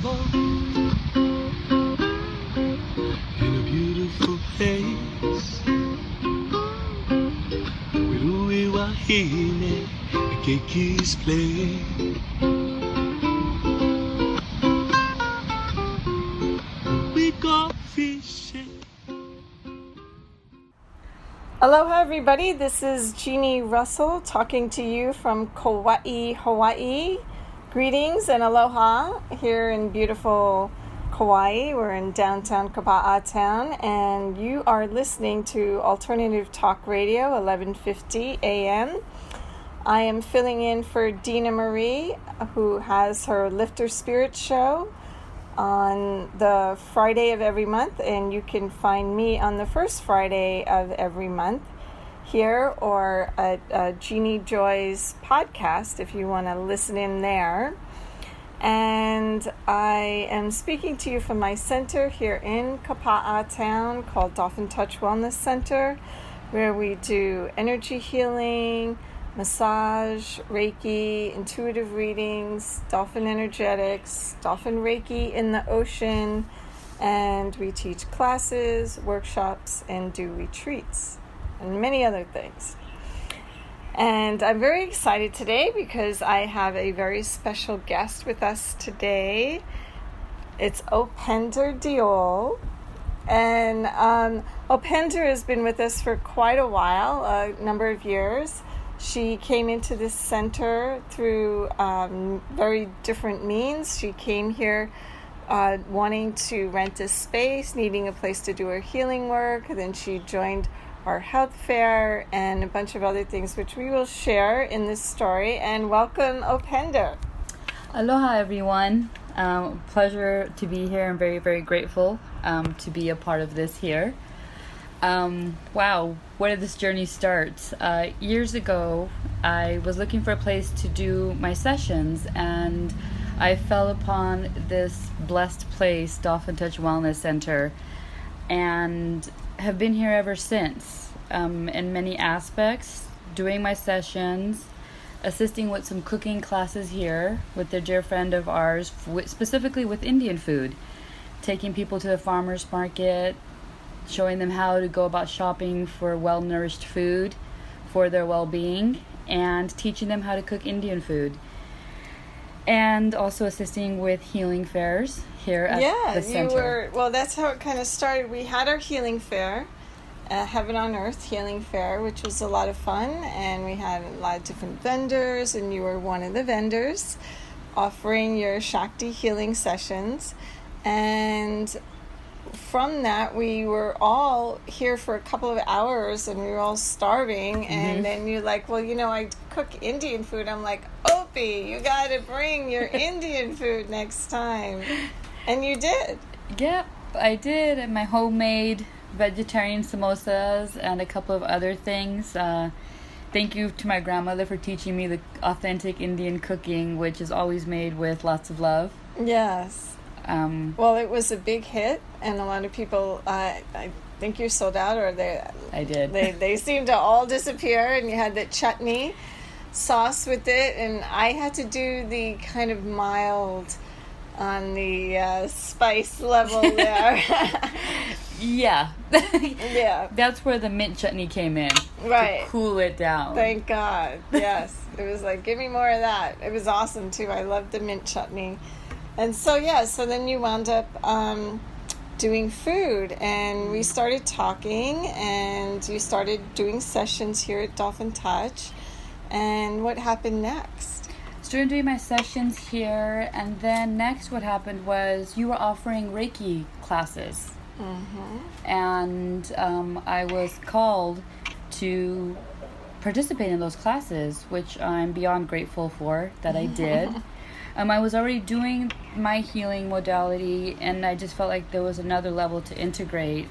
smoke in a beautiful place. Wahine keki's play. We go fishing. Aloha, everybody. This is Jeanne Russell talking to you from Kauai, Hawaii. Greetings and aloha here in beautiful Kauai. We're in downtown Kapa'a town, and you are listening to Alternative Talk Radio, 1150 a.m. I am filling in for Dena Marie, who has her Lift Your Spirit show on the Friday of every month, and you can find me on the first Friday of every month here or at uh, Jeannie Joy's podcast if you want to listen in there. And I am speaking to you from my center here in Kapa'a town called Dolphin Touch Wellness Center, where we do energy healing, massage, Reiki, intuitive readings, dolphin energetics, dolphin Reiki in the ocean, and we teach classes, workshops, and do retreats, and many other things. And I'm very excited today because I have a very special guest with us today. It's Opinder Diol. And um, Opinder has been with us for quite a while, a number of years. She came into this center through um, very different means. She came here uh, wanting to rent a space, needing a place to do her healing work. Then she joined our health fair and a bunch of other things, which we will share in this story. And welcome, Opinder. Aloha, everyone. Um, pleasure to be here. I'm very, very grateful um, to be a part of this here. Um, wow, where did this journey start? Uh, years ago, I was looking for a place to do my sessions, and I fell upon this blessed place, Dolphin Touch Wellness Center, and have been here ever since um, in many aspects, doing my sessions, assisting with some cooking classes here with a dear friend of ours, specifically with Indian food, taking people to the farmers market, showing them how to go about shopping for well nourished food for their well being, and teaching them how to cook Indian food. And also assisting with healing fairs here at yeah, the center. Yeah, you were. Well, that's how it kind of started. We had our healing fair, uh, Heaven on Earth Healing Fair, which was a lot of fun, and we had a lot of different vendors, and you were one of the vendors offering your Shakti healing sessions. And from that, we were all here for a couple of hours and we were all starving. And Mm-hmm. then you're like, well, you know, I cook Indian food. I'm like, You got to bring your Indian food next time. And you did. Yep, I did. And my homemade vegetarian samosas and a couple of other things. Uh, thank you to my grandmother for teaching me the authentic Indian cooking, which is always made with lots of love. Yes. Um, Well, it was a big hit, and a lot of people, uh, I think you sold out, or they, I did. they, they seemed to all disappear, and you had that chutney sauce with it, and I had to do the kind of mild on the uh, spice level there. yeah. yeah, That's where the mint chutney came in. right. To cool it down. Thank God. Yes. it was like, give me more of that. It was awesome too. I loved the mint chutney. And so, yeah, so then you wound up um, doing food, and we started talking, and you started doing sessions here at Dolphin Touch. And what happened next? Started doing my sessions here, and then next, what happened was you were offering Reiki classes. and um, I was called to participate in those classes, which I'm beyond grateful for that I did. um, I was already doing my healing modality, and I just felt like there was another level to integrate.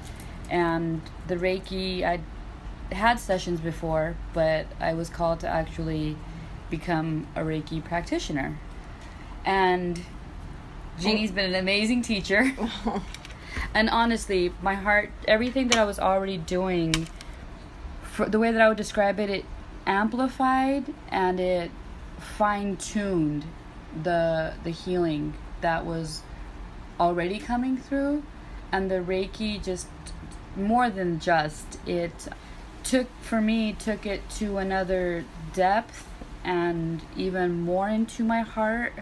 And the Reiki, I had sessions before, but I was called to actually become a Reiki practitioner. And Jeannie's been an amazing teacher. and honestly, my heart, everything that I was already doing, for the way that I would describe it, it amplified and it fine tuned the the healing that was already coming through, and the Reiki just more than just it took for me took it to another depth and even more into my heart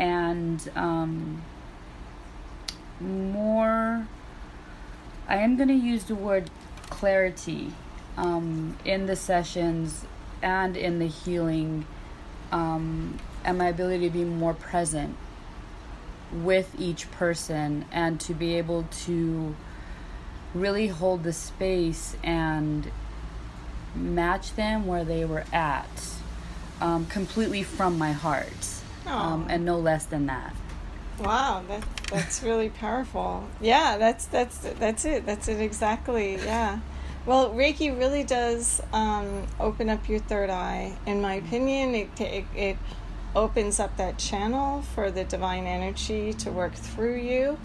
and um, more i am going to use the word clarity um, in the sessions and in the healing um, and my ability to be more present with each person and to be able to really hold the space and match them where they were at um, completely from my heart um, and no less than that Wow, that that's really powerful. Yeah, that's that's that's it. That's it exactly. Yeah. Well, Reiki really does um, open up your third eye. In my opinion, it, it it opens up that channel for the divine energy to work through you,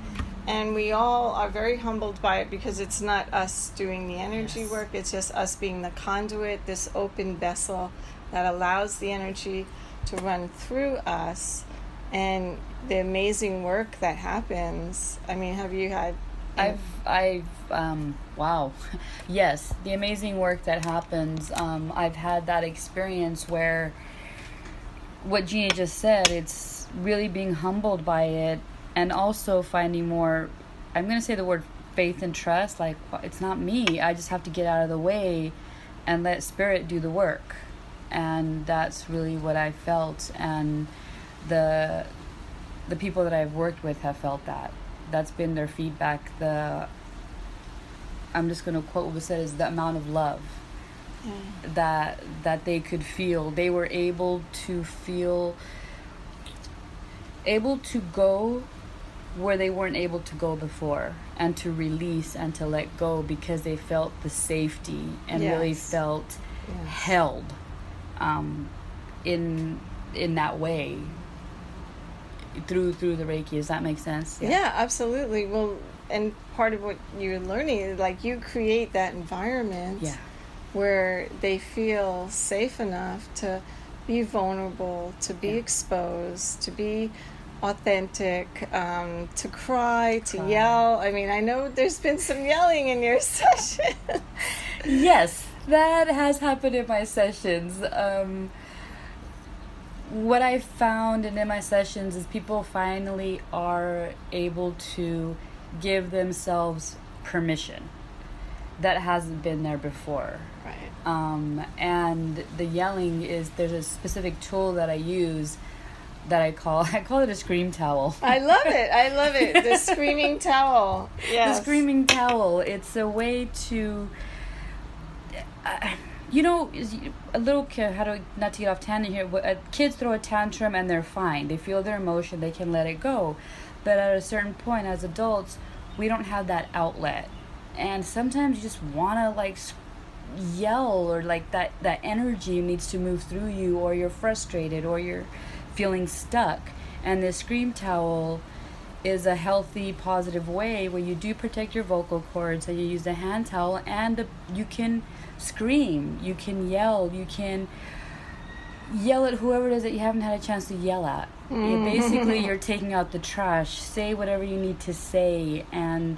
and we all are very humbled by it because it's not us doing the energy Yes. work. It's just us being the conduit, this open vessel that allows the energy to run through us and the amazing work that happens. I mean, have you had? I've I've um wow. yes, the amazing work that happens. Um I've had that experience where what gina just said, it's really being humbled by it and also finding more I'm going to say the word faith and trust like it's not me. I just have to get out of the way and let spirit do the work. And that's really what I felt and the the people that I've worked with have felt that. That's been their feedback. The I'm just gonna quote what was said is the amount of love that that they could feel. They were able to feel able to go where they weren't able to go before and to release and to let go because they felt the safety and really felt Yes. held um, in in that way through through the Reiki. Does that make sense? Yeah. absolutely. Well, and part of what you're learning is like you create that environment Yeah. where they feel safe enough to be vulnerable, to be Yeah. exposed, to be authentic, um, to cry, to Cry. yell. I mean, I know there's been some yelling in your session. Yes, that has happened in my sessions. Um, what I found and in my sessions is people finally are able to give themselves permission that hasn't been there before. right. Um, and the yelling is there's a specific tool that I use that I call I call it a scream towel. I love it. I love it. The screaming towel. Yes. The screaming towel. It's a way to, uh, you know, a little kid. How do not to get off tangent here? but, uh, Kids throw a tantrum and they're fine. They feel their emotion. They can let it go. But at a certain point, as adults, we don't have that outlet, and sometimes you just want to like yell or like that that energy needs to move through you, or you're frustrated, or you're feeling stuck. And this scream towel is a healthy, positive way where you do protect your vocal cords and you use the hand towel and the, you can scream, you can yell, you can yell at whoever it is that you haven't had a chance to yell at. You- mm. basically, you're taking out the trash. Say whatever you need to say, and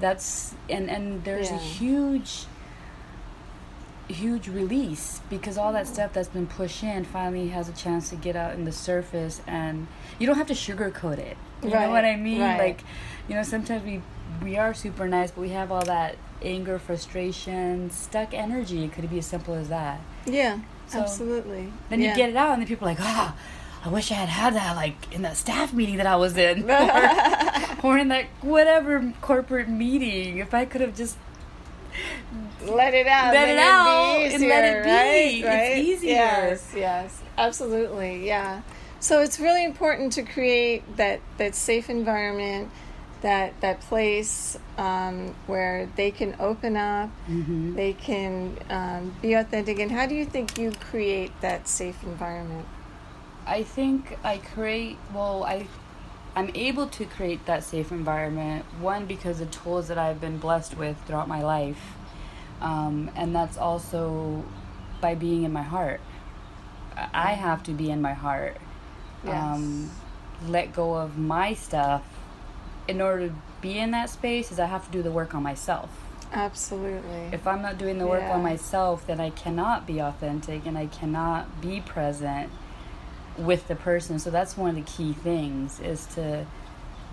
that's and and there's a huge huge release because all that stuff that's been pushed in finally has a chance to get out in the surface and you don't have to sugarcoat it you know what i mean right. like you know sometimes we we are super nice but we have all that anger frustration stuck energy it could be as simple as that Yeah. So, absolutely. then yeah. you get it out and then people are like ah i wish i had had that like in that staff meeting that i was in or, or in that whatever corporate meeting if i could have just let it out. Let then it it'd out be and let it be. Right? It's right? easier. Yes, yes, absolutely, yeah. So it's really important to create that that safe environment, that that place um, where they can open up, Mhm. they can um, be authentic. And how do you think you create that safe environment? I think I create well I I'm able to create that safe environment one because the tools that I've been blessed with throughout my life um, and that's also by being in my heart I have to be in my heart Yes. um, let go of my stuff in order to be in that space is I have to do the work on myself. Absolutely. If I'm not doing the work Yeah. on myself, then I cannot be authentic and I cannot be present with the person. So that's one of the key things is to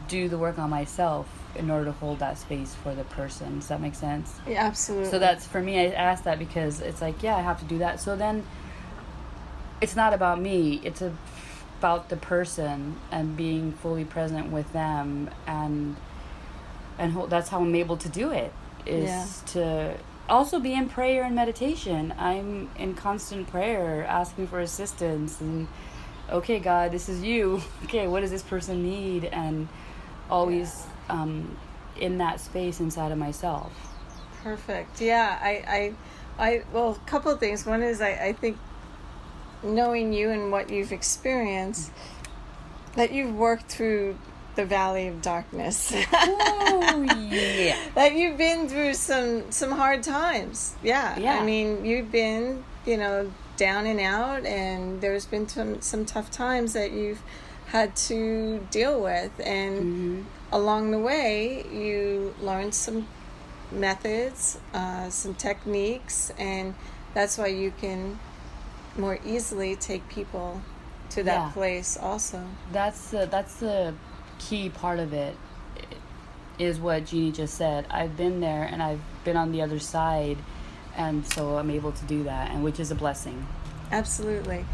do the work on myself in order to hold that space for the person. Does that make sense? Yeah, absolutely. So that's for me. I asked that because it's like, yeah, I have to do that. So then, it's not about me. It's a, about the person and being fully present with them, and and ho- that's how I'm able to do it. Is Yeah. to also be in prayer and meditation. I'm in constant prayer, asking for assistance, and okay, God, this is you. Okay, what does this person need? And always um, in that space inside of myself. Perfect. Yeah, I, I, I. Well, a couple of things. One is I, I think knowing you and what you've experienced, that you've worked through the valley of darkness. Oh yeah. that you've been through some some hard times. Yeah. Yeah. I mean, you've been, you know, down and out and there's been some some tough times that you've had to deal with and Mm-hmm. Along the way you learn some methods, uh, some techniques and that's why you can more easily take people to that Yeah. place also. That's the that's the key part of it. Is what Jeannie just said. I've been there and I've been on the other side, and so I'm able to do that, and which is a blessing. Absolutely.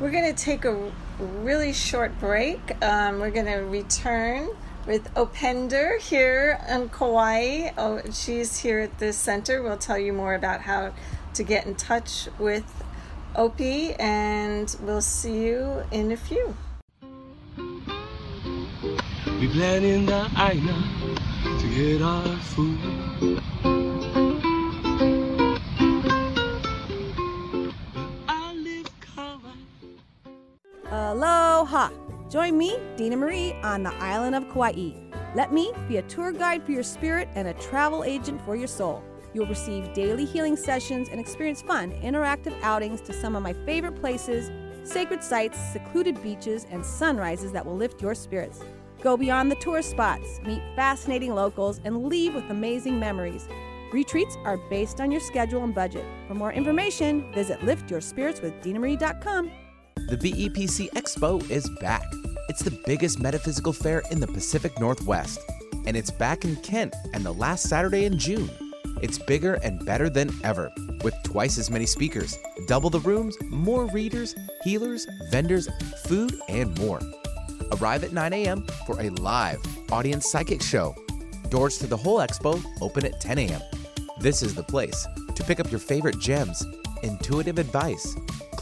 We're going to take a really short break. Um, we're going to return with Opinder here in Kauai. Oh, she's here at the center. We'll tell you more about how to get in touch with Opie, and we'll see you in a few. We plan in the aina to get our food. I live Kauai. Aloha! Join me, Dena Marie, on the island of Kauai. Let me be a tour guide for your spirit and a travel agent for your soul. You'll receive daily healing sessions and experience fun, interactive outings to some of my favorite places, sacred sites, secluded beaches, and sunrises that will lift your spirits. Go beyond the tourist spots, meet fascinating locals, and leave with amazing memories. Retreats are based on your schedule and budget. For more information, visit liftyourspiritswithdinamarie.com. The BEPC Expo is back. It's the biggest metaphysical fair in the Pacific Northwest, and it's back in Kent and the last Saturday in June. It's bigger and better than ever, with twice as many speakers, double the rooms, more readers, healers, vendors, food, and more. Arrive at 9 a.m. for a live audience psychic show. Doors to the whole expo open at 10 a.m. This is the place to pick up your favorite gems, intuitive advice,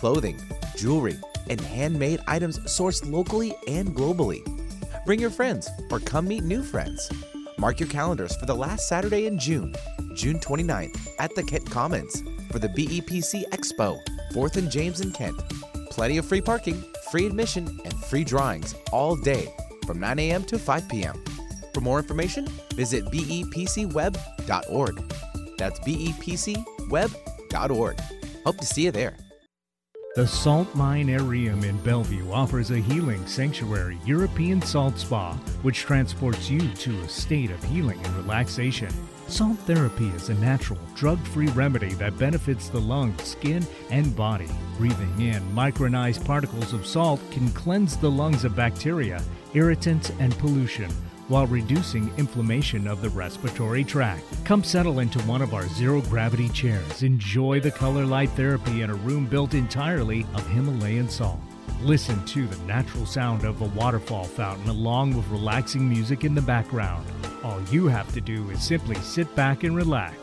clothing, jewelry, and handmade items sourced locally and globally. Bring your friends or come meet new friends. Mark your calendars for the last Saturday in June, June 29th, at the Kent Commons for the BEPC Expo, 4th and James in Kent. Plenty of free parking, free admission, and free drawings all day from 9 a.m. to 5 p.m. For more information, visit bepcweb.org. That's bepcweb.org. Hope to see you there. The Salt Mine Areum in Bellevue offers a healing sanctuary European salt spa, which transports you to a state of healing and relaxation. Salt therapy is a natural, drug free remedy that benefits the lungs, skin, and body. Breathing in micronized particles of salt can cleanse the lungs of bacteria, irritants, and pollution while reducing inflammation of the respiratory tract. Come settle into one of our zero gravity chairs. Enjoy the color light therapy in a room built entirely of Himalayan salt. Listen to the natural sound of a waterfall fountain along with relaxing music in the background. All you have to do is simply sit back and relax.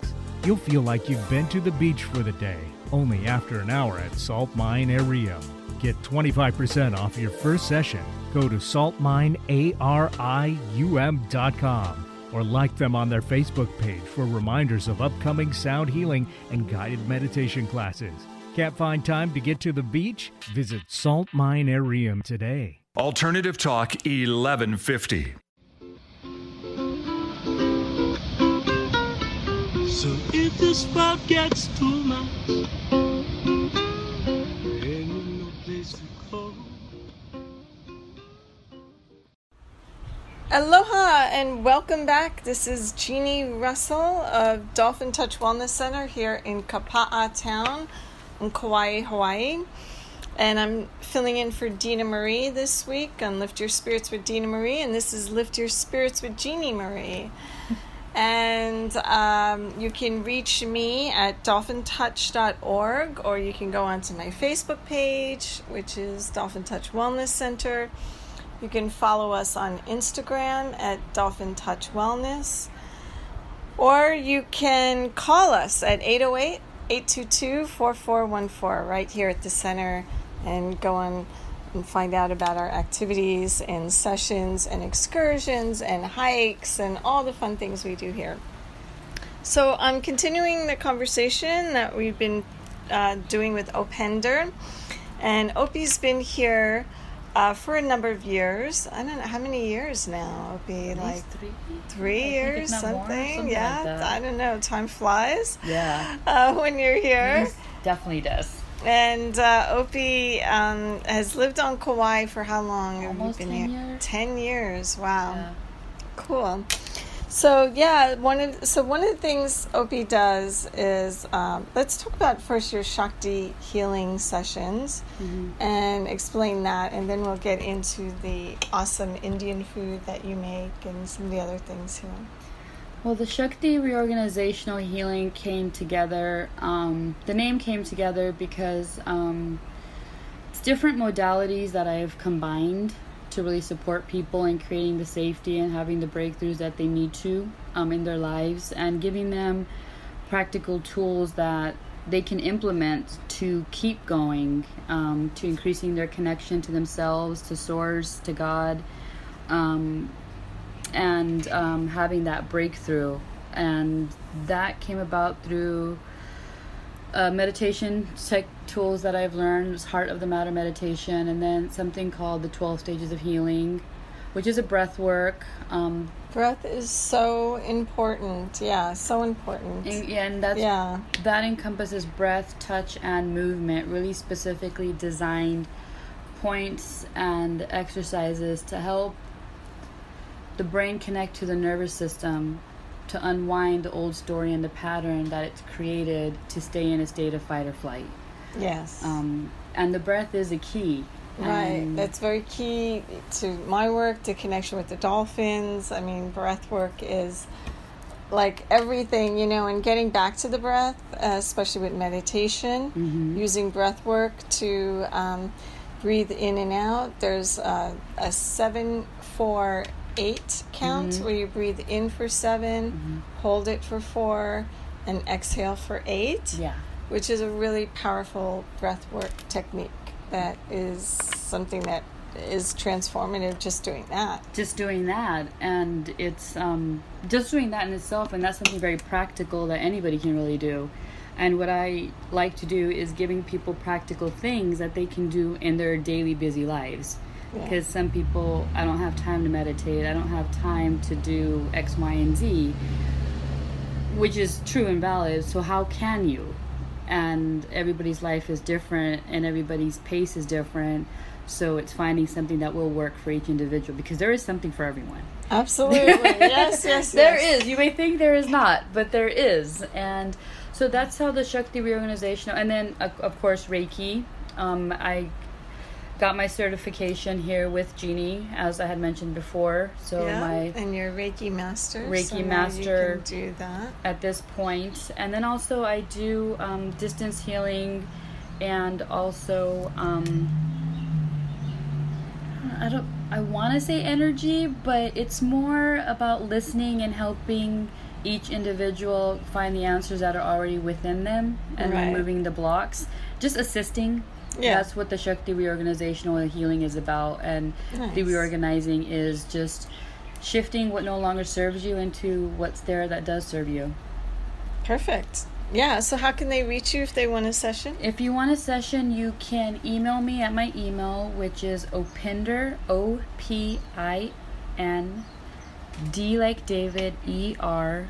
You'll feel like you've been to the beach for the day, only after an hour at Salt Mine Areum. Get 25% off your first session. Go to saltminearium.com or like them on their Facebook page for reminders of upcoming sound healing and guided meditation classes. Can't find time to get to the beach? Visit Salt Mine Areum today. Alternative Talk 1150. So if this world gets too much, Aloha and welcome back. This is Jeanne Russell of Dolphin Touch Wellness Center here in Kapa'a Town in Kauai, Hawaii. And I'm filling in for Dena Marie this week on Lift Your Spirits with Dena Marie, and this is Lift Your Spirits with Jeannie Marie. and um, you can reach me at dolphintouch.org, or you can go onto my Facebook page, which is Dolphin Touch Wellness Center you can follow us on Instagram at Dolphin Touch Wellness. Or you can call us at 808 822 4414 right here at the center and go on and find out about our activities and sessions and excursions and hikes and all the fun things we do here. So I'm continuing the conversation that we've been uh, doing with Opinder. And Opie's been here uh, for a number of years. I don't know how many years now. It'll be like three, three years, something. More, something. yeah, like I don't know. Time flies. Yeah, uh, when you're here, it definitely does. And uh, Opie um, has lived on Kauai for how long? Almost have you been 10 here? years. Ten years. Wow. Yeah. Cool. So yeah, one of so one of the things Opie does is um, let's talk about first your Shakti healing sessions Mm-hmm. and explain that, and then we'll get into the awesome Indian food that you make and some of the other things here. Well, the Shakti reorganizational healing came together. Um, the name came together because um, it's different modalities that I've combined to really support people in creating the safety and having the breakthroughs that they need to um, in their lives and giving them practical tools that they can implement to keep going, um, to increasing their connection to themselves, to Source, to God. Um, and um, having that breakthrough. And that came about through uh, meditation tech tools that I've learned, was Heart of the Matter meditation, and then something called the 12 Stages of Healing, which is a breath work. Um, Breath is so important. Yeah, so important. and, and that's yeah. that encompasses breath, touch, and movement, really specifically designed points and exercises to help the brain connect to the nervous system to unwind the old story and the pattern that it's created to stay in a state of fight or flight. Yes. Um, and the breath is a key. Right. And That's very key to my work, to connection with the dolphins. I mean, breath work is like everything, you know, and getting back to the breath, uh, especially with meditation, Mhm. using breath work to um, breathe in and out. There's uh, a seven, four, eight count Mhm. where you breathe in for 7 hold it for four, and exhale for eight yeah. which is a really powerful breath work technique that is something that is transformative just doing that. just doing that and it's um, just doing that in itself and that's something very practical that anybody can really do and what i like to do is giving people practical things that they can do in their daily busy lives Yeah. because some people i don't have time to meditate i don't have time to do x y and z which is true and valid so how can you and everybody's life is different and everybody's pace is different so it's finding something that will work for each individual because there is something for everyone Absolutely. yes, yes, There yes. is. You may think there is not, but there is. And so that's how the Shakti reorganization, and then of of course Reiki. Um, I got my certification here with Jeannie, as I had mentioned before. So yeah. my and your Reiki master. Reiki so master. Do that. at this point. point, and then also I do um, distance healing, and also um, I don't. I want to say energy, but it's more about listening and helping each individual find the answers that are already within them and Right. removing the blocks. Just assisting. Yeah. That's what the Shakti reorganizational healing is about, and the Nice. reorganizing is just shifting what no longer serves you into what's there that does serve you. Perfect. Yeah. So how can they reach you if they want a session? If you want a session, you can email me at my email, which is opinder, O P I N, D like David, E R,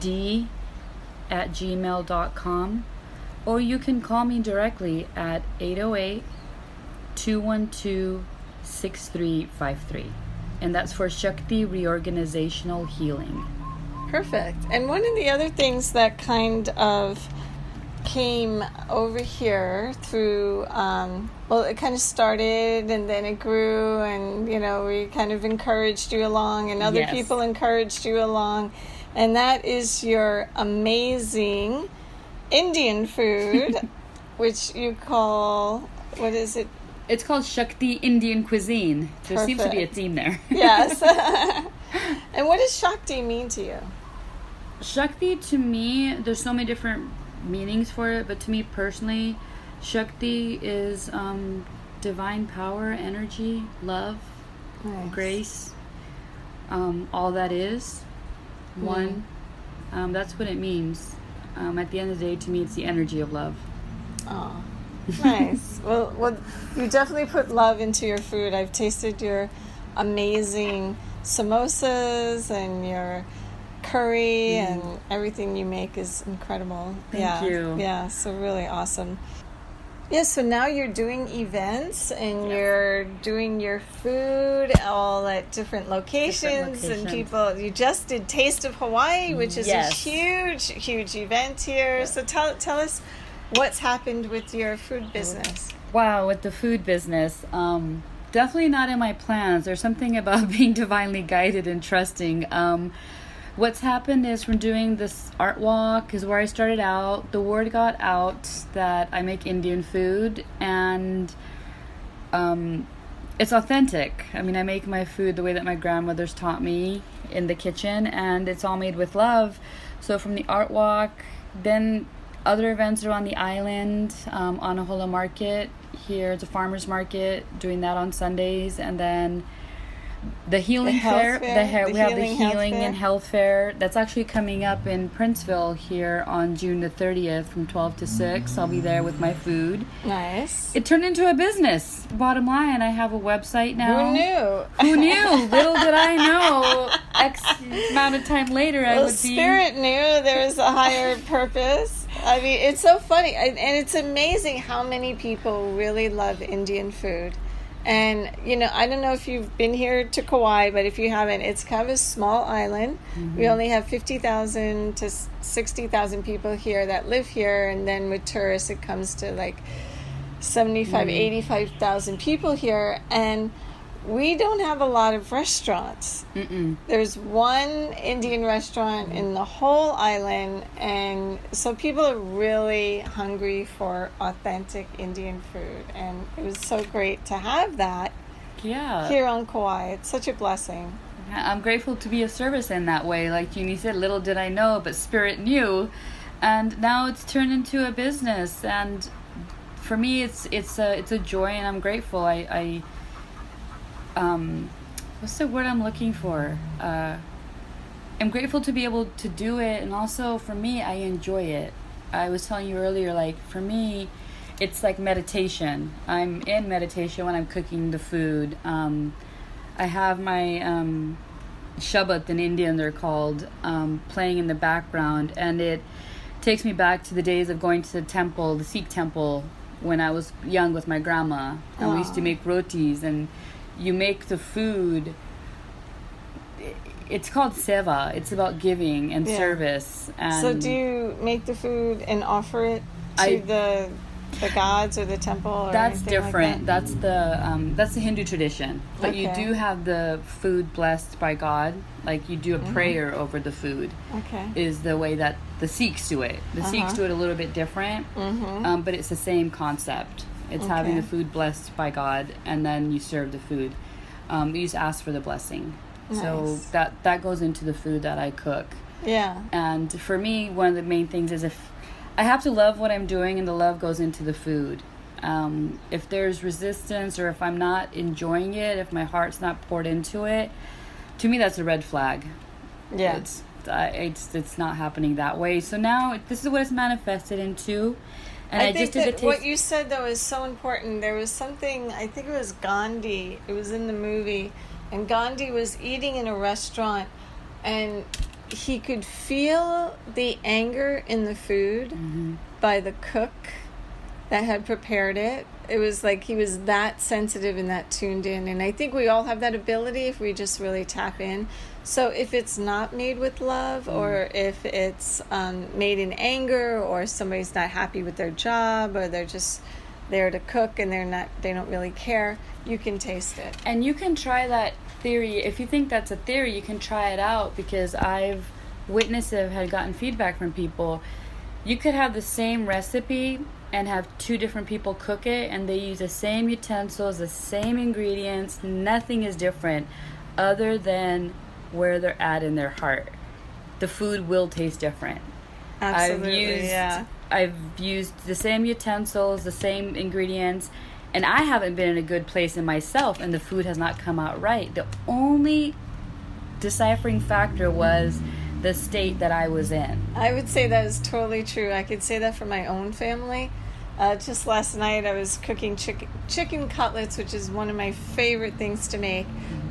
D at gmail.com. Or you can call me directly at 808 212 6353. and that's for Shakti reorganizational healing. Perfect. And one of the other things that kind of came over here through, um, well, it kind of started and then it grew, and you know, we kind of encouraged you along, and other Yes. people encouraged you along, and that is your amazing Indian food, which you call what is it? It's called Shakti Indian cuisine. There seems to be a theme there. Yes. and what does Shakti mean to you? Shakti to me, there's so many different meanings for it, but to me personally, Shakti is um, divine power, energy, love, Nice. grace, um, all that is one. Um, that's what it means. Um, at the end of the day, to me, it's the energy of love. Oh, nice. well, well, you definitely put love into your food. I've tasted your amazing samosas and your curry and everything you make is incredible. Thank yeah. you. Yeah, so really awesome. Yeah, so now you're doing events and you're doing your food all at different locations, and locations. people. You just did Taste of Hawaii, which is Yes. a huge, huge event here. So tell tell us what's happened with your food business. Wow, with the food business, um, definitely not in my plans. There's something about being divinely guided and trusting. Um, what's happened is from doing this art walk is where I started out. The word got out that I make Indian food and um, it's authentic. I mean, I make my food the way that my grandmothers taught me in the kitchen, and it's all made with love. So, from the art walk, then other events around the island, um, on Ahola Market here, it's a farmer's market, doing that on Sundays, and then the healing The fair, fair, the, hair the we have the healing health and health fair that's actually coming up in Princeville here on June the 30th from 12 to 6. I'll be there with my food. Nice. It turned into a business. Bottom line, I have a website now. Who knew? Who knew? Little did I know. X amount of time later, I Well, would be. Spirit knew there was a higher purpose. I mean, it's so funny, and it's amazing how many people really love Indian food. And you know, I don't know if you've been here to Kauai, but if you haven't, it's kind of a small island. Mm-hmm. We only have fifty thousand to sixty thousand people here that live here, and then with tourists, it comes to like 75, 85,000 people here, and we don't have a lot of restaurants. Mm-mm. There's one Indian restaurant in the whole island, and so people are really hungry for authentic Indian food. And it was so great to have that Yeah. here on Kauai. It's such a blessing. I'm grateful to be of service in that way. Like Jeannie said, little did I know, but Spirit knew. And now it's turned into a business. And for me, it's it's a it's a joy, and I'm grateful. I, I um, what's the word I'm looking for? Uh, I'm grateful to be able to do it, and also for me, I enjoy it. I was telling you earlier, like for me, it's like meditation. I'm in meditation when I'm cooking the food. Um, I have my um, Shabad in Indian, they're called, um, playing in the background, and it takes me back to the days of going to the temple, the Sikh temple, when I was young with my grandma. And we used to make rotis, and you make the food. It's called seva. It's about giving and Yeah. service. And so, do you make the food and offer it to I- the the gods or the temple? Or that's anything like different. that? That's the um, that's the Hindu tradition. But you do have the food blessed by God. Like you do Mm-hmm. a prayer over the food. okay. Is the way that the Sikhs do it. The Sikhs Uh-huh. do it a little bit different, Mm-hmm. um, but it's the same concept. It's having the food blessed by God, and then you serve the food. Um, you just ask for the blessing. So that that goes into the food that I cook. Yeah. And for me, one of the main things is if I have to love what I'm doing, and the love goes into the food. Um, if there's resistance, or if I'm not enjoying it, if my heart's not poured into it, to me that's a red flag. Yeah. It's I, it's it's not happening that way. So now this is what it's manifested into. And I, I, think just did that the what you said though is so important. There was something I think it was Gandhi. It was in the movie, and Gandhi was eating in a restaurant, and he could feel the anger in the food Mm-hmm. by the cook, that had prepared it. It was like he was that sensitive and that tuned in. And I think we all have that ability if we just really tap in. So if it's not made with love, or if it's um, made in anger, or somebody's not happy with their job, or they're just there to cook and they're not, they don't really care, you can taste it. And you can try that theory. If you think that's a theory, you can try it out because I've witnessed it, had gotten feedback from people. You could have the same recipe and have two different people cook it, and they use the same utensils, the same ingredients. Nothing is different other than where they're at in their heart. The food will taste different. Absolutely, I've used yeah. I've used the same utensils, the same ingredients, and I haven't been in a good place in myself and the food has not come out right. The only deciphering factor was the state that I was in. I would say that is totally true. I could say that for my own family. Uh, just last night, I was cooking chicken, chicken cutlets, which is one of my favorite things to make.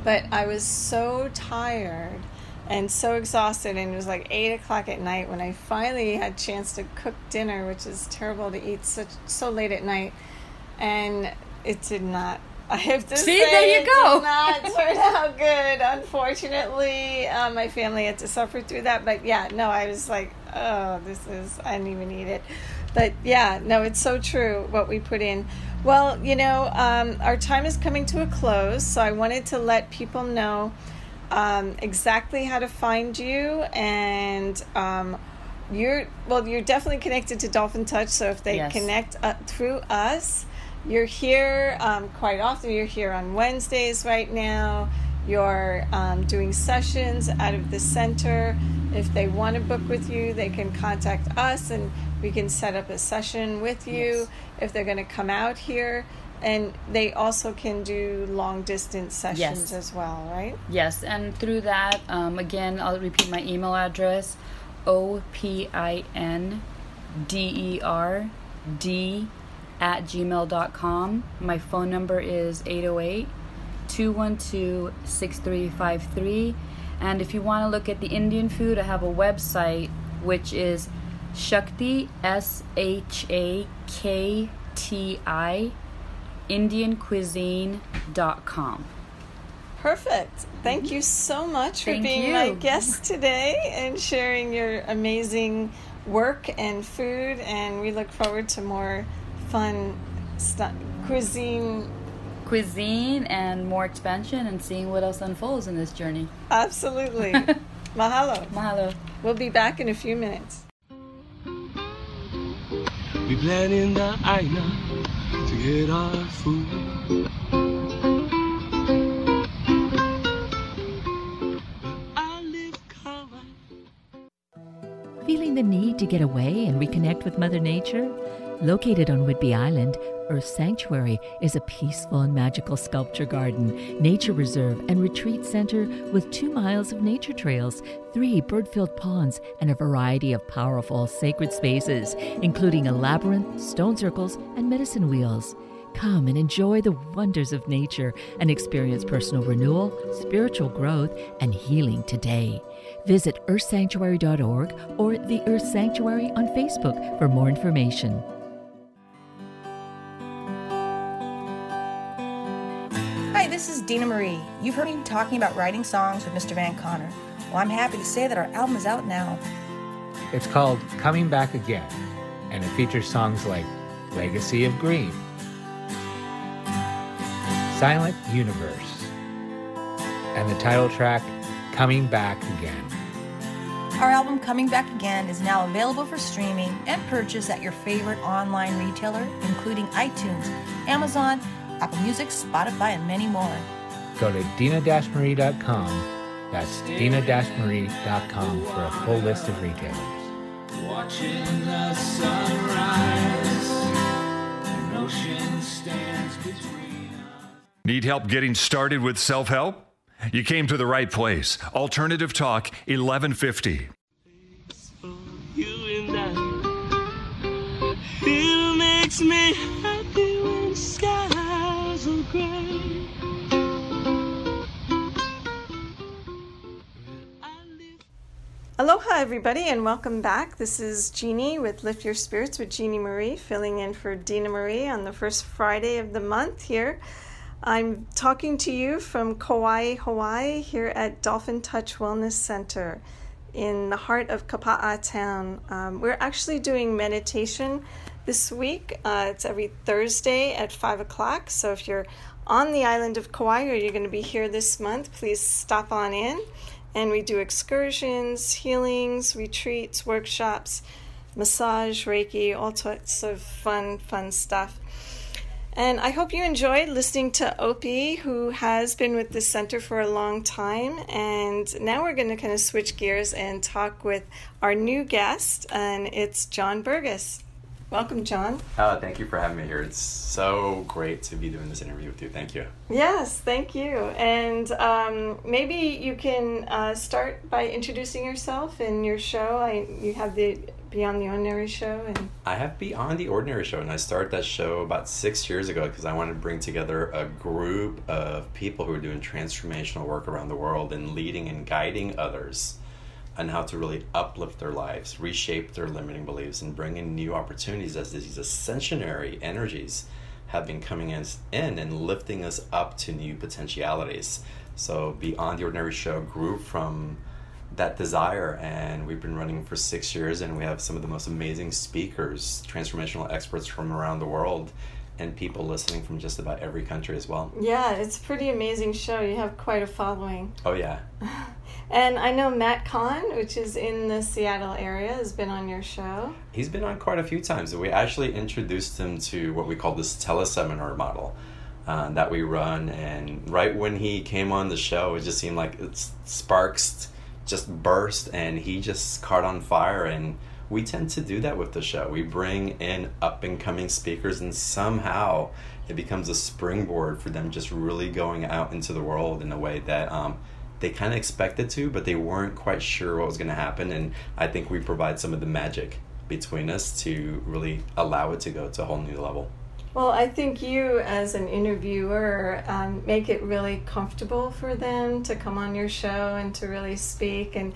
But I was so tired and so exhausted, and it was like eight o'clock at night when I finally had a chance to cook dinner, which is terrible to eat such so late at night. And it did not. I have to See, say, there you it go. did not turn out good. Unfortunately, uh, my family had to suffer through that. But yeah, no, I was like, oh, this is. I didn't even eat it. But yeah, no, it's so true what we put in. Well, you know, um, our time is coming to a close, so I wanted to let people know um, exactly how to find you and. Um, you're well. You're definitely connected to Dolphin Touch. So if they Yes. connect uh, through us, you're here um, quite often. You're here on Wednesdays right now. You're um, doing sessions out of the center. If they want to book with you, they can contact us and we can set up a session with you Yes. if they're going to come out here. And they also can do long distance sessions Yes. as well, right? Yes, and through that, um, again, I'll repeat my email address O P I N D E R D at gmail.com. My phone number is 808 212 6353. And if you want to look at the Indian food, I have a website which is Shakti, S H A K T I, IndianCuisine.com. Perfect. Thank mm-hmm. you so much for Thank being my guest today and sharing your amazing work and food. And we look forward to more fun stu- cuisine. Cuisine and more expansion and seeing what else unfolds in this journey. Absolutely. Mahalo. Mahalo. We'll be back in a few minutes. We blend in the aina to get our food. I live Kauai. Feeling the need to get away and reconnect with Mother Nature? Located on Whidbey Island, Earth Sanctuary is a peaceful and magical sculpture garden, nature reserve, and retreat center with two miles of nature trails, three bird filled ponds, and a variety of powerful sacred spaces, including a labyrinth, stone circles, and medicine wheels. Come and enjoy the wonders of nature and experience personal renewal, spiritual growth, and healing today. Visit earthsanctuary.org or the Earth Sanctuary on Facebook for more information. Dena Marie. You've heard me talking about writing songs with Mr. Van Connor. Well, I'm happy to say that our album is out now. It's called Coming Back Again, and it features songs like Legacy of Green, Silent Universe, and the title track Coming Back Again. Our album Coming Back Again is now available for streaming and purchase at your favorite online retailer, including iTunes, Amazon, Apple Music, Spotify, and many more. Go to dina-marie.com. That's dina-marie.com for a full list of retailers. Watching the sunrise, an ocean stands between us. Need help getting started with self help? You came to the right place. Alternative Talk 1150. for you and I. It makes me happy when the skies are gray. Aloha, everybody, and welcome back. This is Jeannie with Lift Your Spirits with Jeannie Marie, filling in for Dena Marie on the first Friday of the month here. I'm talking to you from Kauai, Hawaii, here at Dolphin Touch Wellness Center in the heart of Kapa'a town. Um, we're actually doing meditation this week. Uh, it's every Thursday at 5 o'clock. So if you're on the island of Kauai or you're going to be here this month, please stop on in and we do excursions, healings, retreats, workshops, massage, Reiki, all sorts of fun, fun stuff. And I hope you enjoyed listening to Opie, who has been with the center for a long time. And now we're going to kind of switch gears and talk with our new guest, and it's John Burgess. Welcome, John. Uh, thank you for having me here. It's so great to be doing this interview with you. Thank you. Yes, thank you. And um, maybe you can uh, start by introducing yourself and your show. I, you have the Beyond the Ordinary show, and I have Beyond the Ordinary show, and I started that show about six years ago because I wanted to bring together a group of people who are doing transformational work around the world and leading and guiding others on how to really uplift their lives, reshape their limiting beliefs, and bring in new opportunities as these ascensionary energies have been coming in, in and lifting us up to new potentialities. So, Beyond the Ordinary Show grew from that desire, and we've been running for six years, and we have some of the most amazing speakers, transformational experts from around the world. And people listening from just about every country as well. Yeah, it's a pretty amazing show. You have quite a following. Oh, yeah. And I know Matt Kahn, which is in the Seattle area, has been on your show. He's been on quite a few times. We actually introduced him to what we call this teleseminar model uh, that we run. And right when he came on the show, it just seemed like it's sparks just burst and he just caught on fire. And we tend to do that with the show. We bring in up and coming speakers, and somehow it becomes a springboard for them just really going out into the world in a way that. Um, they kind of expected to, but they weren't quite sure what was going to happen. And I think we provide some of the magic between us to really allow it to go to a whole new level. Well, I think you, as an interviewer, um, make it really comfortable for them to come on your show and to really speak and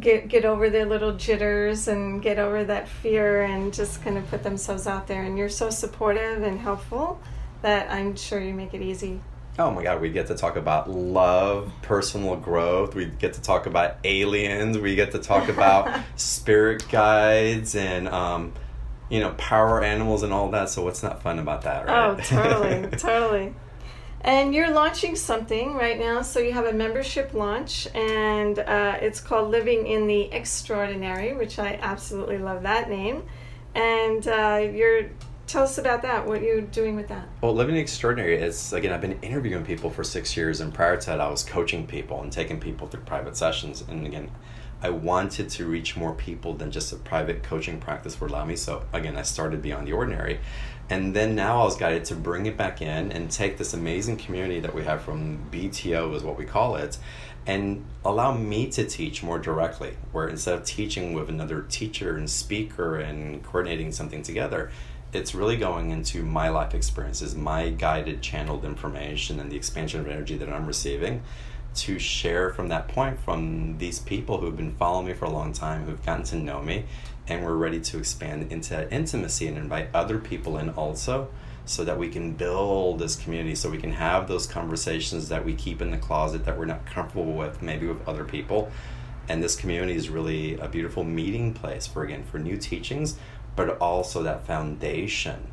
get get over their little jitters and get over that fear and just kind of put themselves out there. And you're so supportive and helpful that I'm sure you make it easy oh my god, we get to talk about love, personal growth. We get to talk about aliens. We get to talk about spirit guides and um, you know power animals and all that. So what's not fun about that, right? Oh, totally, totally. And you're launching something right now. So you have a membership launch, and uh, it's called Living in the Extraordinary, which I absolutely love that name. And uh, you're Tell us about that. What you're doing with that? Well, living extraordinary is again. I've been interviewing people for six years, and prior to that, I was coaching people and taking people through private sessions. And again, I wanted to reach more people than just a private coaching practice would allow me. So again, I started Beyond the Ordinary, and then now I was guided to bring it back in and take this amazing community that we have from BTO is what we call it, and allow me to teach more directly. Where instead of teaching with another teacher and speaker and coordinating something together it's really going into my life experiences, my guided, channeled information, and the expansion of energy that I'm receiving to share from that point from these people who've been following me for a long time, who've gotten to know me, and we're ready to expand into intimacy and invite other people in also so that we can build this community so we can have those conversations that we keep in the closet that we're not comfortable with maybe with other people. And this community is really a beautiful meeting place for again for new teachings but also that foundation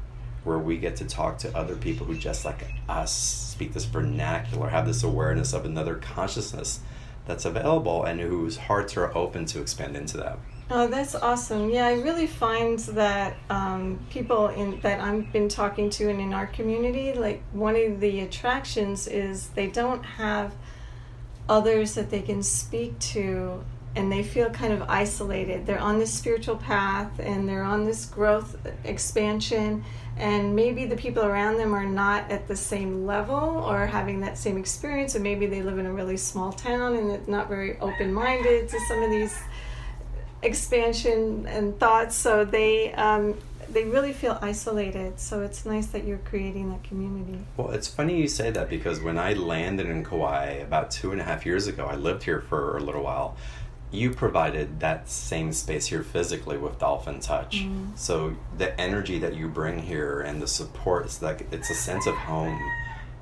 where we get to talk to other people who just like us speak this vernacular have this awareness of another consciousness that's available and whose hearts are open to expand into that. Oh that's awesome. Yeah i really find that um, people in that i've been talking to and in our community like one of the attractions is they don't have others that they can speak to and they feel kind of isolated. They're on this spiritual path and they're on this growth expansion, and maybe the people around them are not at the same level or having that same experience, or maybe they live in a really small town and they're not very open minded to some of these expansion and thoughts. So they um, they really feel isolated. So it's nice that you're creating that community. Well, it's funny you say that because when I landed in Kauai about two and a half years ago, I lived here for a little while you provided that same space here physically with Dolphin Touch. Mm. So the energy that you bring here and the support, it's like it's a sense of home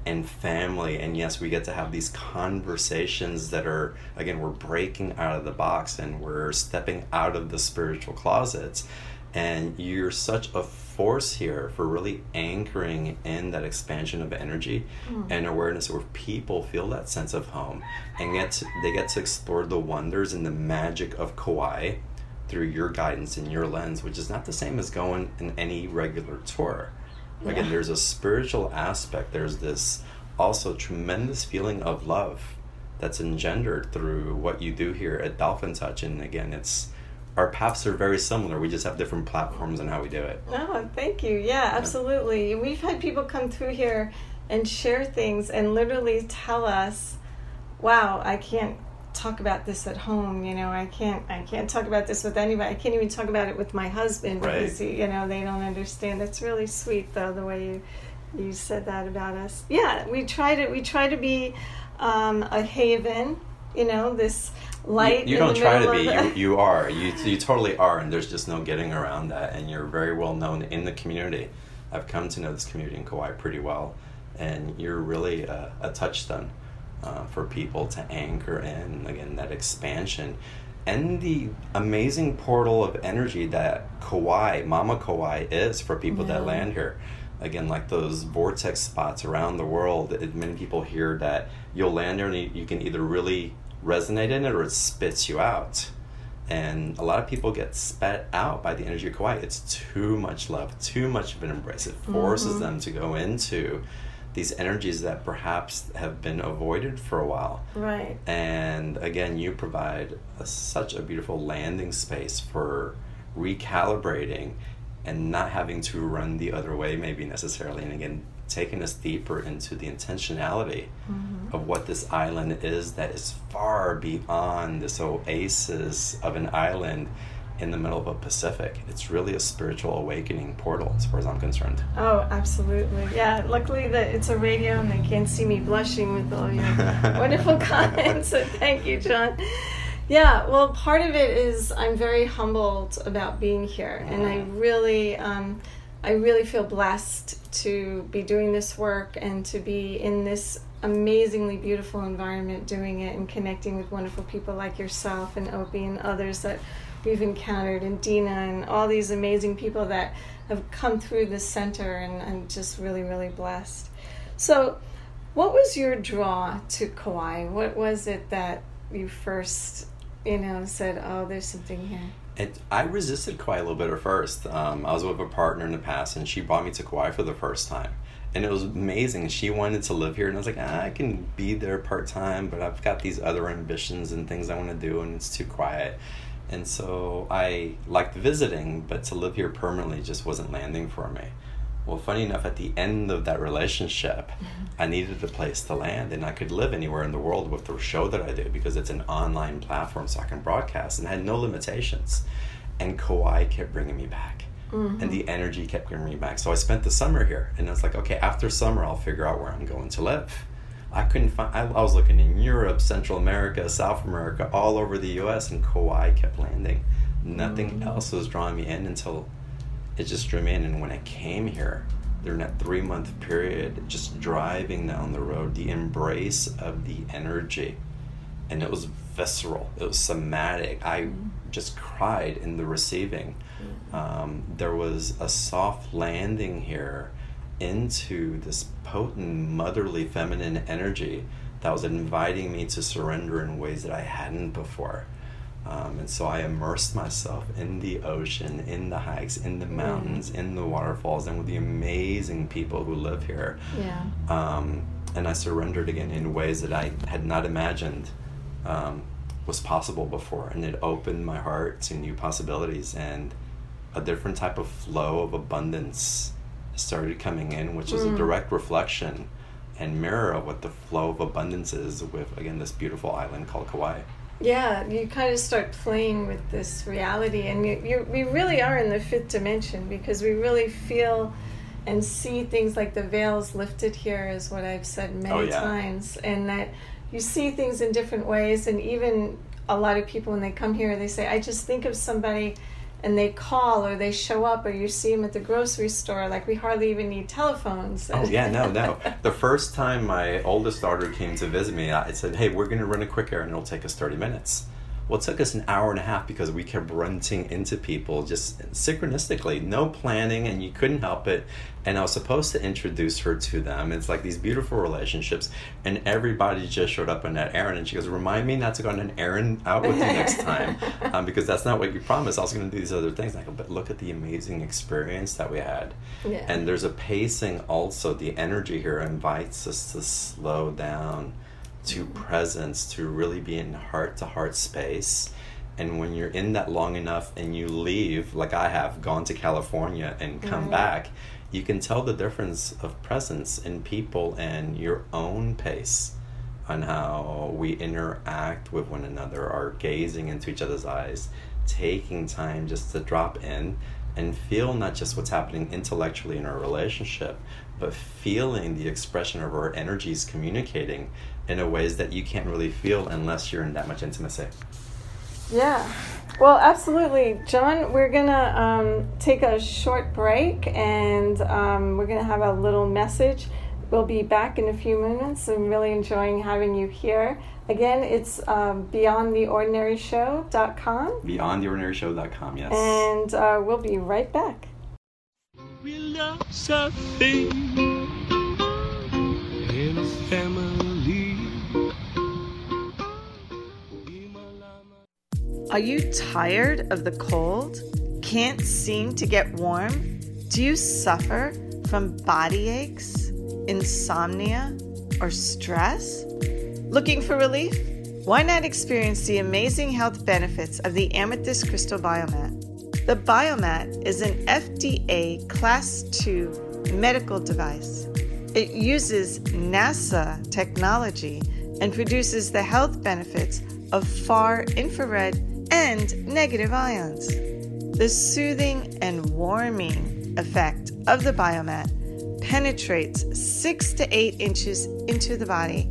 and family. And yes, we get to have these conversations that are again we're breaking out of the box and we're stepping out of the spiritual closets. And you're such a force here for really anchoring in that expansion of energy Mm. and awareness where people feel that sense of home and get to, they get to explore the wonders and the magic of Kauai through your guidance and your lens, which is not the same as going in any regular tour. Again, there's a spiritual aspect. There's this also tremendous feeling of love that's engendered through what you do here at Dolphin Touch. And again, it's our paths are very similar. We just have different platforms and how we do it. Oh, thank you. Yeah, absolutely. We've had people come through here and share things and literally tell us, "Wow, I can't talk about this at home. You know, I can't. I can't talk about this with anybody. I can't even talk about it with my husband Right. because he, you know they don't understand." That's really sweet, though, the way you you said that about us. Yeah, we try to we try to be um, a haven. You know, this light. You, you don't try to be. You, you are. You, you totally are. And there's just no getting around that. And you're very well known in the community. I've come to know this community in Kauai pretty well. And you're really a, a touchstone uh, for people to anchor in, again, that expansion. And the amazing portal of energy that Kauai, Mama Kauai, is for people that land here. Again, like those vortex spots around the world, it, many people hear that you'll land there and you, you can either really resonate in it or it spits you out. And a lot of people get spat out by the energy of Kauai. It's too much love, too much of an embrace. It forces Mhm. them to go into these energies that perhaps have been avoided for a while. Right. And again, you provide a, such a beautiful landing space for recalibrating and not having to run the other way, maybe necessarily. And again, taking us deeper into the intentionality Mhm. of what this island is that is far beyond this oasis of an island in the middle of a Pacific. It's really a spiritual awakening portal, as far as I'm concerned. Oh, absolutely. Yeah, luckily that it's a radio and they can't see me blushing with all your wonderful comments. So thank you, John. Yeah, well, part of it is I'm very humbled about being here, and I really, um, I really feel blessed to be doing this work and to be in this amazingly beautiful environment doing it and connecting with wonderful people like yourself and Opie and others that we've encountered and Dena and all these amazing people that have come through this center and I'm just really, really blessed. So what was your draw to Kauai? What was it that you first, you know, said, oh, there's something here? It, I resisted Kauai a little bit at first. Um, I was with a partner in the past, and she brought me to Kauai for the first time, and it was amazing. She wanted to live here, and I was like, ah, I can be there part time, but I've got these other ambitions and things I want to do, and it's too quiet. And so I liked visiting, but to live here permanently just wasn't landing for me. Well, funny enough, at the end of that relationship, I needed a place to land, and I could live anywhere in the world with the show that I do because it's an online platform, so I can broadcast and had no limitations. And Kauai kept bringing me back, mm-hmm. and the energy kept bringing me back. So I spent the summer here, and I was like, okay, after summer, I'll figure out where I'm going to live. I couldn't find. I, I was looking in Europe, Central America, South America, all over the U.S., and Kauai kept landing. Nothing mm. else was drawing me in until it just drew me in. And when I came here, during that three month period, just driving down the road, the embrace of the energy, and it was visceral, it was somatic. I just cried in the receiving. Um, there was a soft landing here into this potent motherly feminine energy that was inviting me to surrender in ways that I hadn't before. Um, and so I immersed myself in the ocean, in the hikes, in the mountains, in the waterfalls, and with the amazing people who live here. Yeah. Um, and I surrendered again in ways that I had not imagined um, was possible before. And it opened my heart to new possibilities and a different type of flow of abundance started coming in, which is a Mm. direct reflection and mirror of what the flow of abundance is with, again, this beautiful island called Kauai. Yeah, you kind of start playing with this reality, and you, you, we really are in the fifth dimension because we really feel and see things like the veils lifted here, is what I've said oh, many Oh, yeah. times, and that you see things in different ways, and even a lot of people when they come here, they say, I just think of somebody and they call or they show up or you see them at the grocery store. Like we hardly even need telephones. Oh yeah, no, no. the first time my oldest daughter came to visit me, I said, "Hey, we're going to run a quick errand. It'll take us thirty minutes." Well, it took us an hour and a half because we kept running into people just synchronistically, no planning, and you couldn't help it. And I was supposed to introduce her to them. It's like these beautiful relationships, and everybody just showed up on that errand. And she goes, "Remind me not to go on an errand out with you next time, um, because that's not what you promised. I was going to do these other things." And I go, "But look at the amazing experience that we had." Yeah. And there's a pacing also. The energy here invites us to slow down to presence, to really be in heart to heart space. And when you're in that long enough and you leave, like I have gone to California and come Right. back, you can tell the difference of presence in people and your own pace on how we interact with one another, are gazing into each other's eyes, taking time just to drop in and feel not just what's happening intellectually in our relationship, but feeling the expression of our energies communicating in a ways that you can't really feel unless you're in that much intimacy. Yeah. Well, absolutely. John, we're going to um, take a short break and um, we're going to have a little message. We'll be back in a few moments. I'm really enjoying having you here. Again, it's um, beyondtheordinaryshow.com BeyondTheOrdinaryShow.com, yes. and uh, we'll be right back. We love something in a family. Are you tired of the cold? Can't seem to get warm? Do you suffer from body aches, insomnia, or stress? Looking for relief? Why not experience the amazing health benefits of the Amethyst Crystal Biomat? The Biomat is an FDA Class II medical device. It uses NASA technology and produces the health benefits of far infrared and negative ions. The soothing and warming effect of the biomat penetrates six to eight inches into the body,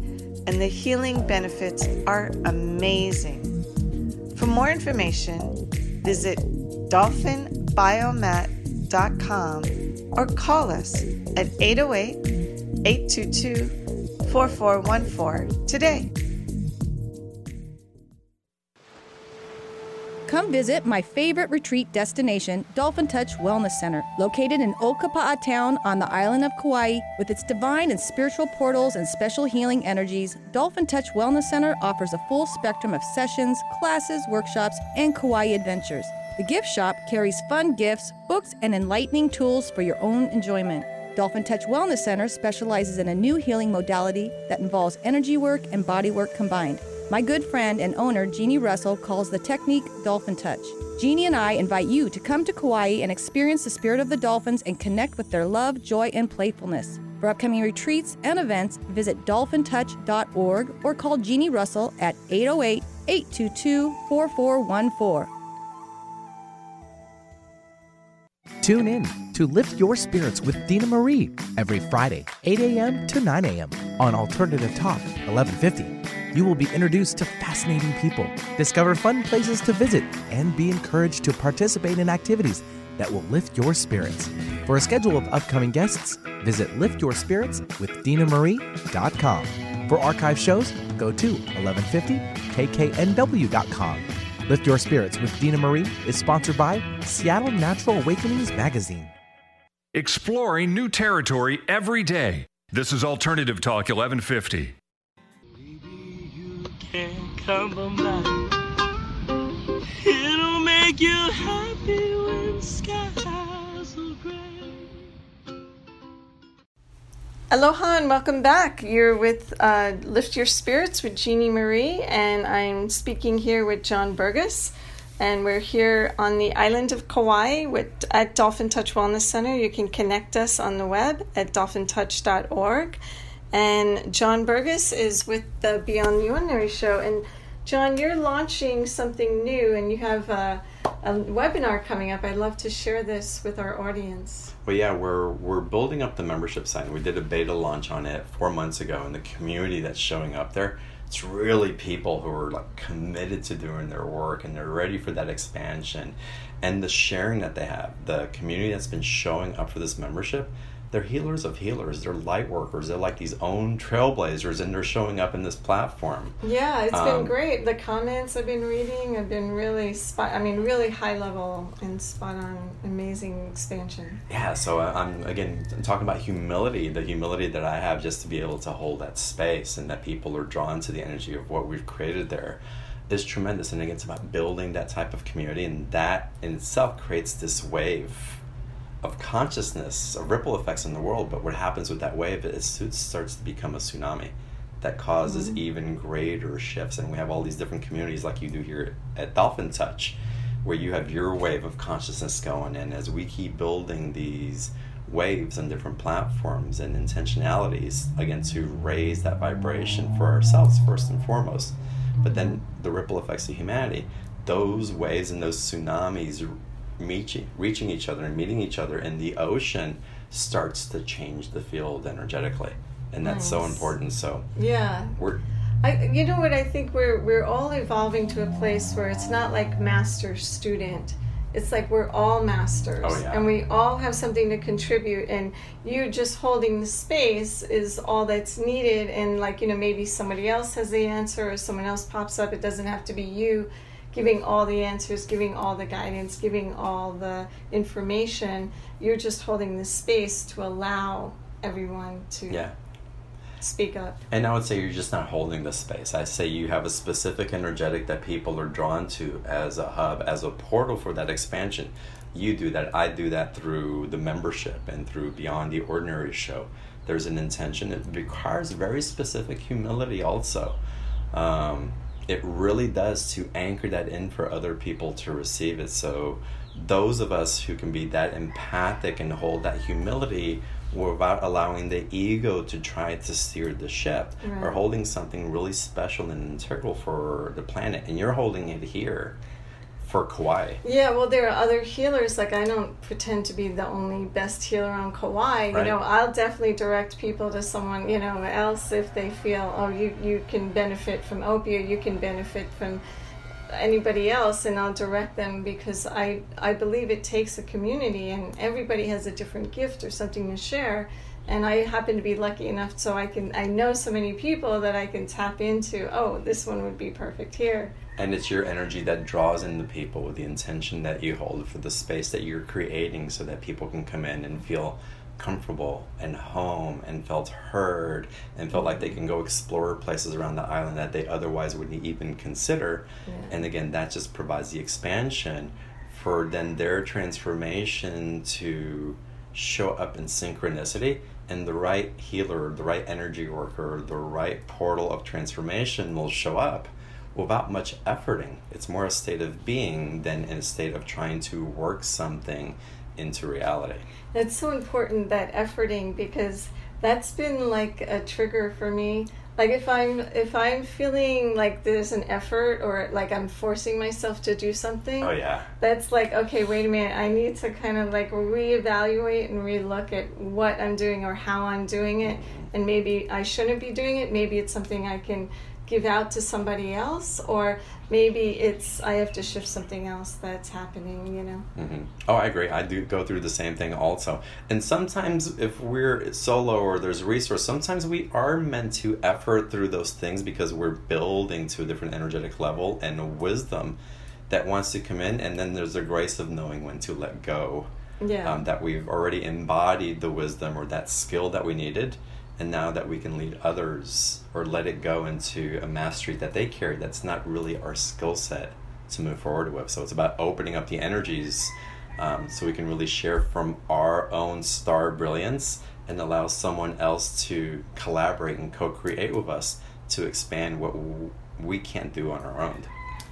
and the healing benefits are amazing. For more information, visit dolphinbiomat.com or call us at 808 822 4414 today. Come visit my favorite retreat destination, Dolphin Touch Wellness Center, located in Okapa'a Town on the island of Kauai. With its divine and spiritual portals and special healing energies, Dolphin Touch Wellness Center offers a full spectrum of sessions, classes, workshops, and Kauai adventures. The gift shop carries fun gifts, books, and enlightening tools for your own enjoyment. Dolphin Touch Wellness Center specializes in a new healing modality that involves energy work and body work combined. My good friend and owner, Jeanne Russell, calls the technique Dolphin Touch. Jeanne and I invite you to come to Kauai and experience the spirit of the dolphins and connect with their love, joy, and playfulness. For upcoming retreats and events, visit dolphintouch.org or call Jeanne Russell at 808 822 4414. Tune in to Lift Your Spirits with Dena Marie every Friday, 8 a.m. to 9 a.m. on Alternative Talk, 1150. You will be introduced to fascinating people, discover fun places to visit, and be encouraged to participate in activities that will lift your spirits. For a schedule of upcoming guests, visit liftyourspiritswithdenamarie.com. For archive shows, go to 1150kknw.com. Lift Your Spirits with Dena Marie is sponsored by Seattle Natural Awakenings Magazine. Exploring new territory every day. This is Alternative Talk 1150. Can't come from. It'll make you happy when skies are gray. Aloha and welcome back. You're with uh, Lift Your Spirits with Jeannie Marie, and I'm speaking here with John Burgess. And we're here on the island of Kauai with, at Dolphin Touch Wellness Center. You can connect us on the web at dolphintouch.org. And John Burgess is with the Beyond the Ordinary show. And John, you're launching something new, and you have a, a webinar coming up. I'd love to share this with our audience. Well, yeah, we're we're building up the membership site. We did a beta launch on it four months ago, and the community that's showing up there, It's really people who are like committed to doing their work and they're ready for that expansion and the sharing that they have. The community that's been showing up for this membership they're healers of healers. They're light workers. They're like these own trailblazers, and they're showing up in this platform. Yeah, it's Um, been great. The comments I've been reading have been really spot. I mean, really high level and spot on. Amazing expansion. Yeah, so I- I'm again talking about humility, the humility that I have just to be able to hold that space and that people are drawn to the energy of what we've created there is tremendous. And again, it's about building that type of community, and that in itself creates this wave of consciousness, of ripple effects in the world. But what happens with that wave is it starts to become a tsunami that causes Mhm. even greater shifts. And we have all these different communities, like you do here at Dolphin Touch, where you have your wave of consciousness going. And as we keep building these waves on different platforms and intentionalities, again, to raise that vibration for ourselves first and foremost, but then the ripple effects of humanity, those waves and those tsunamis reaching, reaching each other and meeting each other in the ocean starts to change the field energetically. And that's so important. So Yeah. we're I, you know what I think we're we're all evolving to a place where it's not like master student. It's like we're all masters Oh, yeah. and we all have something to contribute and you just holding the space is all that's needed and like you know maybe somebody else has the answer or someone else pops up it doesn't have to be you giving all the answers giving all the guidance giving all the information you're just holding the space to allow everyone to yeah. speak up And I would say you're just not holding the space. I say you have a specific energetic that people are drawn to as a hub, as a portal for that expansion. You do that. I do that through the membership and through Beyond the Ordinary show. There's an intention. It requires very specific humility also. Um, it really does to anchor that in for other people to receive it. So, those of us who can be that empathic and hold that humility without allowing the ego to try to steer the ship are holding something really special and integral for the planet. And you're holding it here for Kauai. Yeah, well, there are other healers. Like, I don't pretend to be the only best healer on Kauai. You know, I'll definitely direct people to someone, you know, else if they feel, oh, you, you can benefit from Opie or you can benefit from anybody else, and I'll direct them because I, I believe it takes a community and everybody has a different gift or something to share. And I happen to be lucky enough so I can, I know so many people that I can tap into, oh, this one would be perfect here. And it's your energy that draws in the people with the intention that you hold for the space that you're creating so that people can come in and feel comfortable and home and felt heard and felt like they can go explore places around the island that they otherwise wouldn't even consider. Yeah. And again, that just provides the expansion for then their transformation to show up in synchronicity and the right healer, the right energy worker, the right portal of transformation will show up without much efforting. It's more a state of being than in a state of trying to work something into reality. It's so important that efforting because that's been like a trigger for me. Like if I'm if I'm feeling like there's an effort or like I'm forcing myself to do something, Oh yeah. that's like okay, wait a minute. I need to kind of like reevaluate and relook at what I'm doing or how I'm doing it, mm-hmm. and maybe I shouldn't be doing it. Maybe it's something I can give out to somebody else, or maybe it's I have to shift something else that's happening. You know. hmm Oh, I agree. I do go through the same thing also. And sometimes, if we're solo or there's a resource, sometimes we are meant to effort through those things because we're building to a different energetic level and wisdom that wants to come in. And then there's the grace of knowing when to let go. Yeah. Um, that we've already embodied the wisdom or that skill that we needed. And now that we can lead others or let it go into a mastery that they carry that's not really our skill set to move forward with. So it's about opening up the energies um, so we can really share from our own star brilliance and allow someone else to collaborate and co create with us to expand what we can't do on our own.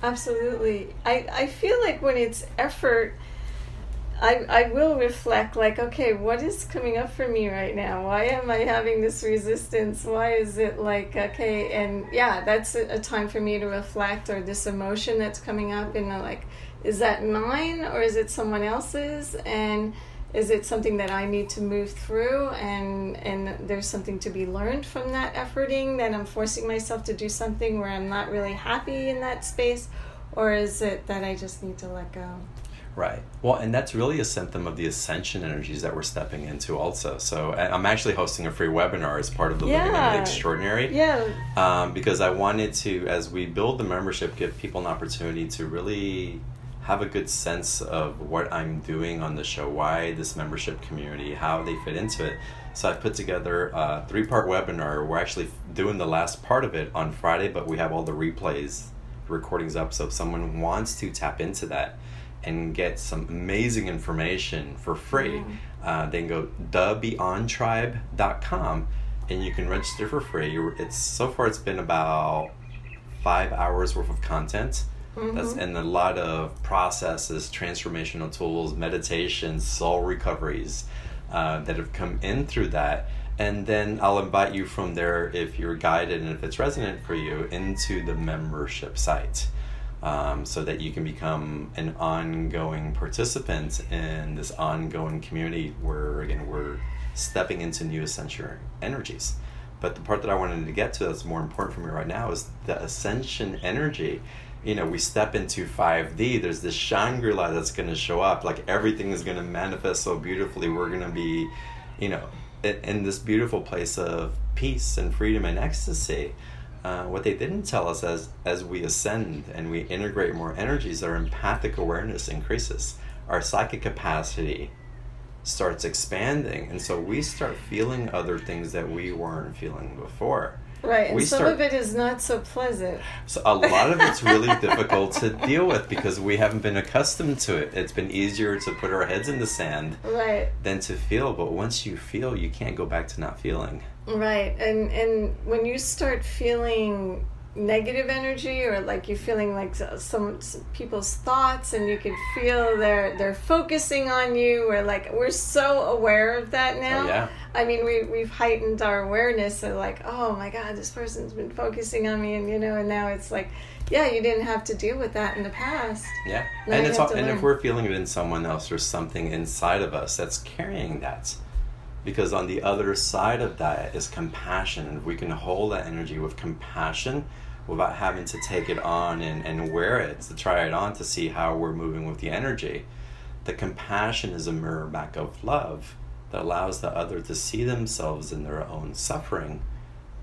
Absolutely. I, I feel like when it's effort, I, I will reflect, like, okay, what is coming up for me right now? Why am I having this resistance? Why is it like, okay, and yeah, that's a, a time for me to reflect, or this emotion that's coming up, and like, is that mine or is it someone else's? And is it something that I need to move through and and there's something to be learned from that efforting that I'm forcing myself to do something where I'm not really happy in that space or is it that I just need to let go? Right. Well, and that's really a symptom of the ascension energies that we're stepping into, also. So, I'm actually hosting a free webinar as part of the Living in Yeah. the Extraordinary. Yeah. Um, because I wanted to, as we build the membership, give people an opportunity to really have a good sense of what I'm doing on the show, why this membership community, how they fit into it. So I've put together a three part webinar. We're actually doing the last part of it on Friday, but we have all the replays, recordings up. So if someone wants to tap into that and get some amazing information for free, uh, they go thebeyondtribe.com and you can register for free. It's so far it's been about five hours worth of content. That's and a lot of processes, transformational tools, meditations, soul recoveries uh, that have come in through that. And then I'll invite you from there, if you're guided and if it's resonant for you, into the membership site um, so that you can become an ongoing participant in this ongoing community where, again, we're stepping into new ascension energies. But the part that I wanted to get to that's more important for me right now is the ascension energy. You know, we step into 5D, there's this Shangri La that's going to show up. Like everything is going to manifest so beautifully. We're going to be, you know, in this beautiful place of peace and freedom and ecstasy. Uh, what they didn't tell us as as we ascend and we integrate more energies, our empathic awareness increases, our psychic capacity starts expanding, and so we start feeling other things that we weren't feeling before. Right, and We some start- of it is not so pleasant. So a lot of it's really difficult to deal with because we haven't been accustomed to it. It's been easier to put our heads in the sand Right. than to feel, but once you feel, you can't go back to not feeling. Right, and and when you start feeling negative energy, or like you're feeling like some, some people's thoughts, and you can feel they're they're focusing on you, or like we're so aware of that oh, now. Oh, yeah. I mean, we we've heightened our awareness of like, oh my God, this person's been focusing on me, and you know, and now it's like, yeah, you didn't have to deal with that in the past. Yeah, Now and it's all, and if we're feeling it in someone else, there's something inside of us that's carrying that. Because on the other side of that is compassion, and if we can hold that energy with compassion, without having to take it on and, and wear it to try it on to see how we're moving with the energy, the compassion is a mirror back of love that allows the other to see themselves in their own suffering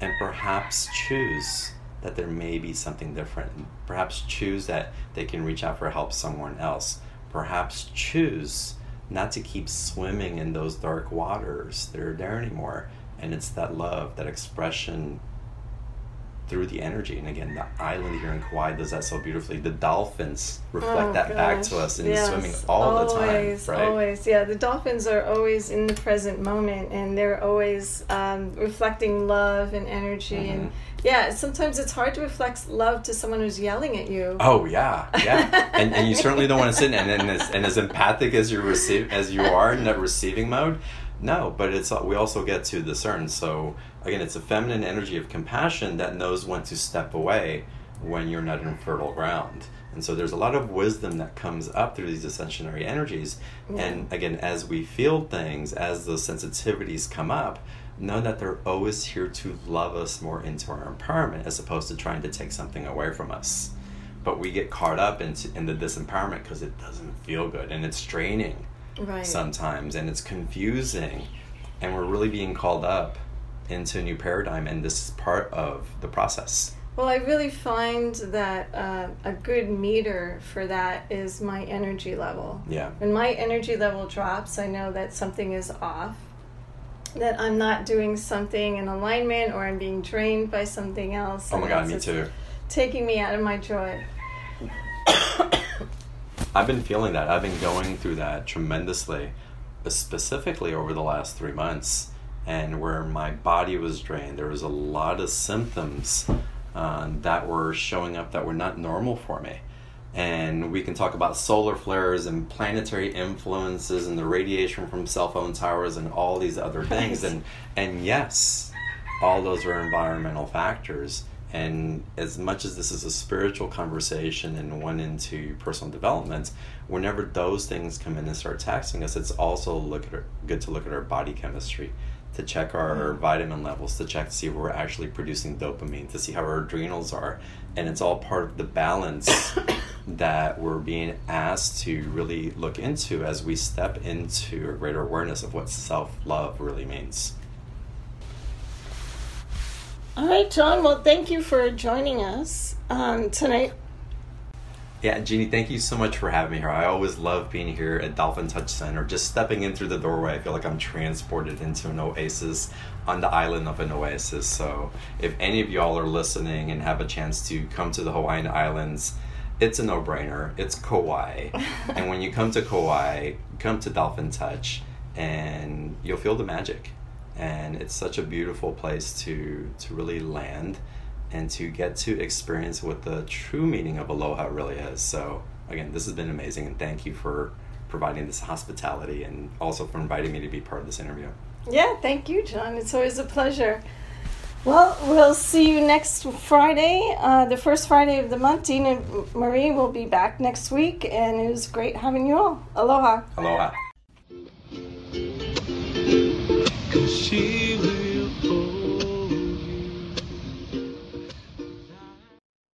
and perhaps choose that there may be something different. Perhaps choose that they can reach out for help someone else. Perhaps choose not to keep swimming in those dark waters that are there anymore. And it's that love, that expression through the energy. And again, the island here in Kauai does that so beautifully. The dolphins reflect Oh, that back to us in Yes, swimming all the time. always, Right? Always, yeah. The dolphins are always in the present moment, and they're always um, reflecting love and energy. And Mm-hmm. yeah, sometimes it's hard to reflect love to someone who's yelling at you. Oh yeah, yeah, and, and you certainly don't want to sit and, and, as, and as empathic as you receive as you are in that receiving mode, no. But it's we also get to discern. So again, it's a feminine energy of compassion that knows when to step away when you're not in fertile ground. And so there's a lot of wisdom that comes up through these ascensionary energies. And again, as we feel things, as those sensitivities come up, know that they're always here to love us more into our empowerment as opposed to trying to take something away from us. But we get caught up into, in the disempowerment because it doesn't feel good and it's draining Right. sometimes and it's confusing. And we're really being called up into a new paradigm, and this is part of the process. Well, I really find that uh, a good meter for that is my energy level. Yeah. When my energy level drops, I know that something is off, that I'm not doing something in alignment, or I'm being drained by something else. Oh my god, me too. Taking me out of my joy. I've been feeling that. I've been going through that tremendously, specifically over the last three months, and where my body was drained. There was a lot of symptoms uh, that were showing up that were not normal for me. And we can talk about solar flares and planetary influences and the radiation from cell phone towers and all these other things. And and yes, all those are environmental factors. And as much as this is a spiritual conversation and one into personal development, whenever those things come in and start taxing us, it's also look at our, good to look at our body chemistry, to check our mm. vitamin levels, to check to see if we're actually producing dopamine, to see how our adrenals are, and it's all part of the balance that we're being asked to really look into as we step into a greater awareness of what self love really means. All right, John. Well, thank you for joining us um, tonight. Yeah, Jeanne, thank you so much for having me here. I always love being here at Dolphin Touch Center. Just stepping in through the doorway, I feel like I'm transported into an oasis on the island of an oasis. So, if any of y'all are listening and have a chance to come to the Hawaiian Islands, it's a no brainer. It's Kauai. and when you come to Kauai, come to Dolphin Touch and you'll feel the magic and it's such a beautiful place to to really land and to get to experience what the true meaning of aloha really is so again this has been amazing and thank you for providing this hospitality and also for inviting me to be part of this interview yeah thank you john it's always a pleasure well, we'll see you next Friday, uh, the first Friday of the month. Dean and Marie will be back next week, and it was great having you all. Aloha. Aloha. She